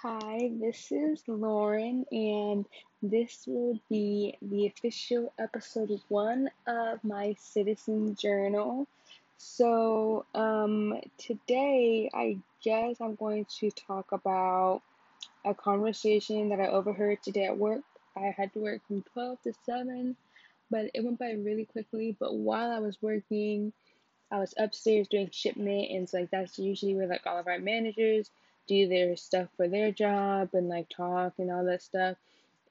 Hi, this is Lauren, and this will be the official episode one of my citizen journal. So, um, today I guess I'm going to talk about a conversation that I overheard today at work. I had to work from 12 to 7, but it went by really quickly. But while I was working, I was upstairs doing shipment, and so like that's usually where like all of our managers do their stuff for their job and like talk and all that stuff.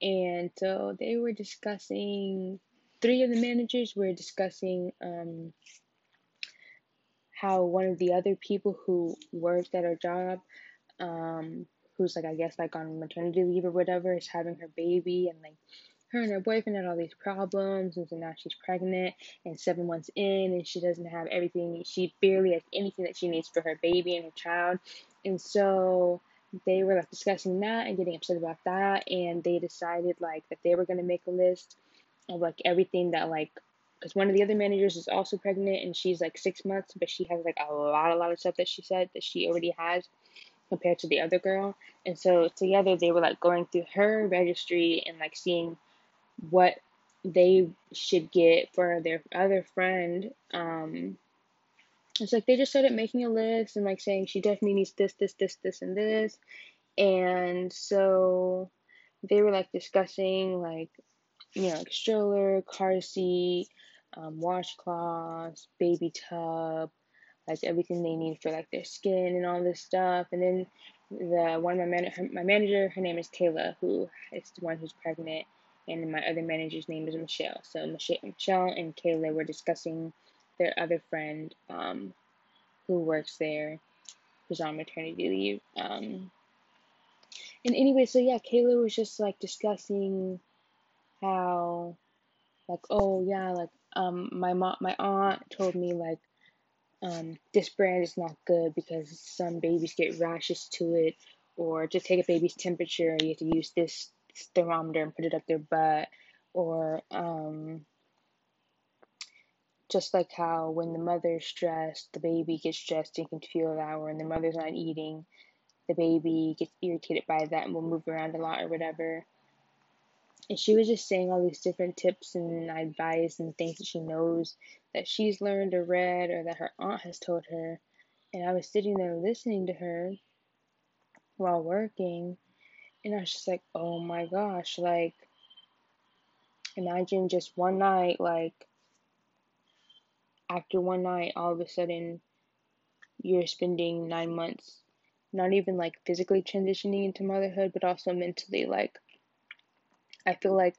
And so they were discussing. Three of the managers were discussing um, how one of the other people who worked at our job, um, who's like I guess like on maternity leave or whatever, is having her baby, and like her and her boyfriend had all these problems, and so now she's pregnant and seven months in, and she doesn't have everything. She barely has anything that she needs for her baby and her child, and so they were like discussing that and getting upset about that, and they decided like that they were gonna make a list of like everything that like because one of the other managers is also pregnant and she's like six months, but she has like a lot, a lot of stuff that she said that she already has compared to the other girl. And so together they were like going through her registry and like seeing what they should get for their other friend. Um, it's like they just started making a list and like saying she definitely needs this, this, this, this, and this. And so they were like discussing like, you know, like stroller, car seat, um, washcloths, baby tub, like everything they need for like their skin and all this stuff. And then the one of my man- my manager, her name is Kayla, who is the one who's pregnant, and my other manager's name is Michelle. So Michelle, Michelle and Kayla were discussing their other friend, um, who works there, who's on maternity leave. Um, and anyway, so yeah, Kayla was just like discussing how, like, oh yeah, like um, my mom, my aunt told me like um, this brand is not good because some babies get rashes to it, or to take a baby's temperature, you have to use this thermometer and put it up their butt, or um, just like how when the mother's stressed, the baby gets stressed and can feel that, or when the mother's not eating, the baby gets irritated by that and will move around a lot or whatever. And she was just saying all these different tips and advice and things that she knows that she's learned or read or that her aunt has told her. And I was sitting there listening to her while working, and I was just like, oh my gosh, like, imagine just one night, like, after one night, all of a sudden, you're spending nine months not even like physically transitioning into motherhood, but also mentally. Like, I feel like,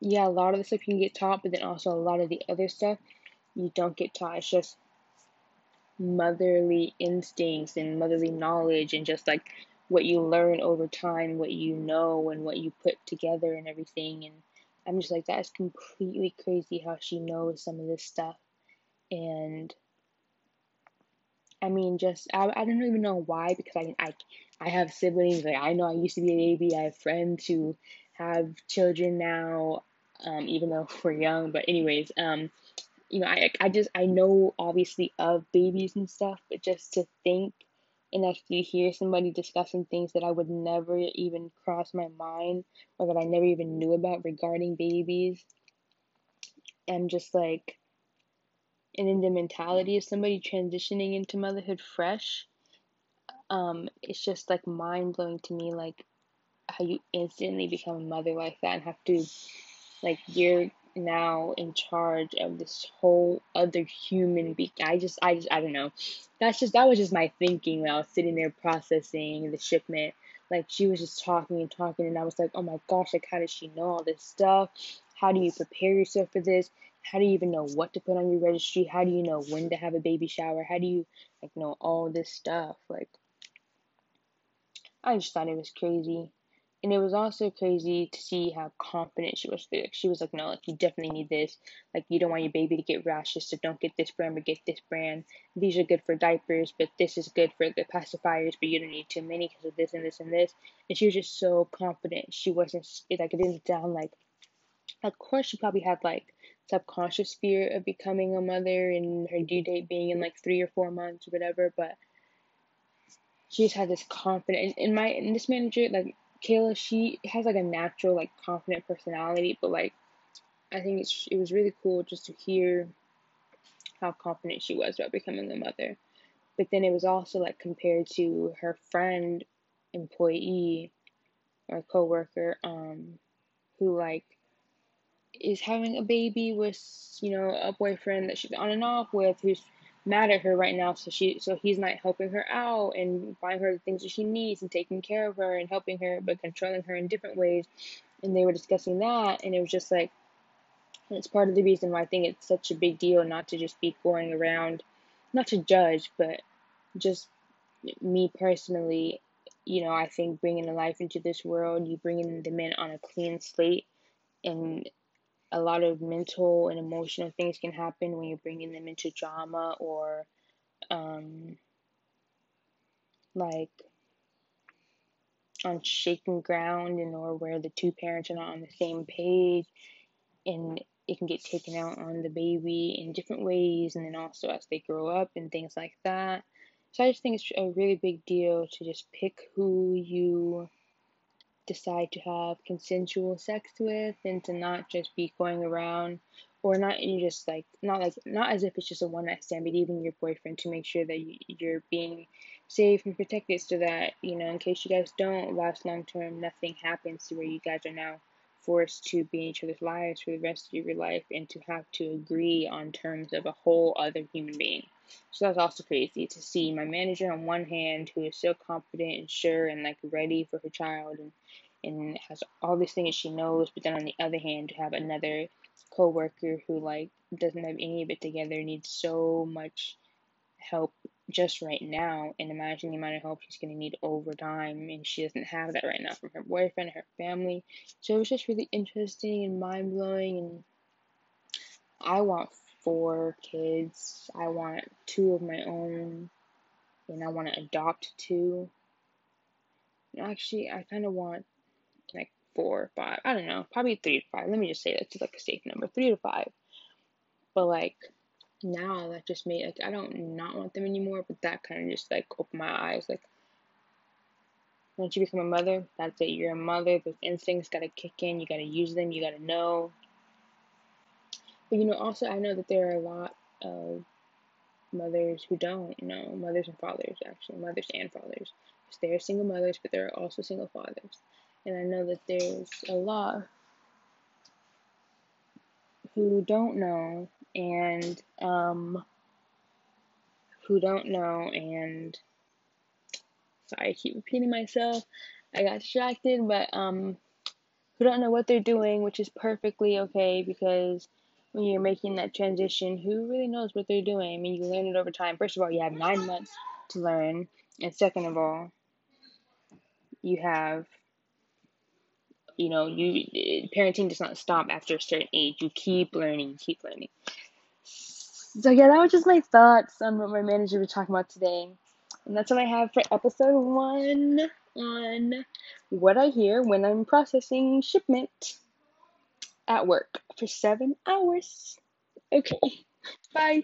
yeah, a lot of the stuff you can get taught, but then also a lot of the other stuff you don't get taught. It's just motherly instincts and motherly knowledge and just like what you learn over time, what you know, and what you put together and everything. And I'm just like, that's completely crazy how she knows some of this stuff. And I mean, just I, I don't even know why because I I I have siblings. Like I know I used to be a baby. I have friends who have children now, um, even though we're young. But anyways, um, you know, I I just I know obviously of babies and stuff, but just to think and actually hear somebody discussing things that I would never even cross my mind or that I never even knew about regarding babies, I'm just like and in the mentality of somebody transitioning into motherhood fresh, um, it's just like mind blowing to me, like how you instantly become a mother like that and have to, like, you're now in charge of this whole other human being. I just, I just, I don't know. That's just, that was just my thinking when I was sitting there processing the shipment. Like, she was just talking and talking, and I was like, oh my gosh, like, how does she know all this stuff? How do you prepare yourself for this? How do you even know what to put on your registry? How do you know when to have a baby shower? How do you, like, know all this stuff? Like, I just thought it was crazy. And it was also crazy to see how confident she was. Like, she was like, no, like, you definitely need this. Like, you don't want your baby to get rashes, so don't get this brand, but get this brand. These are good for diapers, but this is good for the pacifiers, but you don't need too many because of this and this and this. And she was just so confident. She wasn't, like, it didn't sound like, of course, she probably had, like, subconscious fear of becoming a mother and her due date being in, like, three or four months or whatever, but she just had this confident in my in this manager like Kayla she has like a natural like confident personality but like I think it's it was really cool just to hear how confident she was about becoming a mother. But then it was also like compared to her friend employee or coworker um who like is having a baby with you know a boyfriend that she's on and off with who's mad at her right now. So she so he's not helping her out and buying her the things that she needs and taking care of her and helping her but controlling her in different ways. And they were discussing that and it was just like it's part of the reason why I think it's such a big deal not to just be going around not to judge but just me personally you know I think bringing a life into this world you bringing them in on a clean slate and a lot of mental and emotional things can happen when you're bringing them into drama or um, like on shaking ground and or where the two parents are not on the same page and it can get taken out on the baby in different ways and then also as they grow up and things like that. So i just think it's a really big deal to just pick who you decide to have consensual sex with and to not just be going around or not you just like not like not as if it's just a one night stand but even your boyfriend to make sure that you're being safe and protected so that you know in case you guys don't last long term nothing happens to where you guys are now forced to be in each other's lives for the rest of your life and to have to agree on terms of a whole other human being so that's also crazy to see my manager on one hand who is so confident and sure and like ready for her child and and has all these things she knows, but then on the other hand to have another coworker who like doesn't have any of it together, needs so much help just right now and imagine the amount of help she's going to need over time and she doesn't have that right now from her boyfriend her family. So it was just really interesting and mind-blowing and i want four kids. I want two of my own, and I want to adopt two. Actually, I kind of want like four five. I don't know, probably three to five. Let me just say that's like a safe number, three to five. But like now, that just made like I don't not want them anymore. But that kind of just like opened my eyes. Like once you become a mother, that's it. You're a mother. Those instincts gotta kick in. You gotta use them. You gotta know. But you know, also I know that there are a lot of mothers who don't know, mothers and fathers actually, mothers and fathers. There are single mothers, but there are also single fathers. And I know that there's a lot who don't know and um who don't know and sorry I keep repeating myself. I got distracted, but um who don't know what they're doing, which is perfectly okay because when you're making that transition, who really knows what they're doing? I mean, you learn it over time. First of all, you have nine months to learn, and second of all, you have, you know, you parenting does not stop after a certain age. You keep learning, keep learning. So yeah, that was just my thoughts on what my manager was talking about today, and that's what I have for episode one on what I hear when I'm processing shipment at work for seven hours. Okay, bye.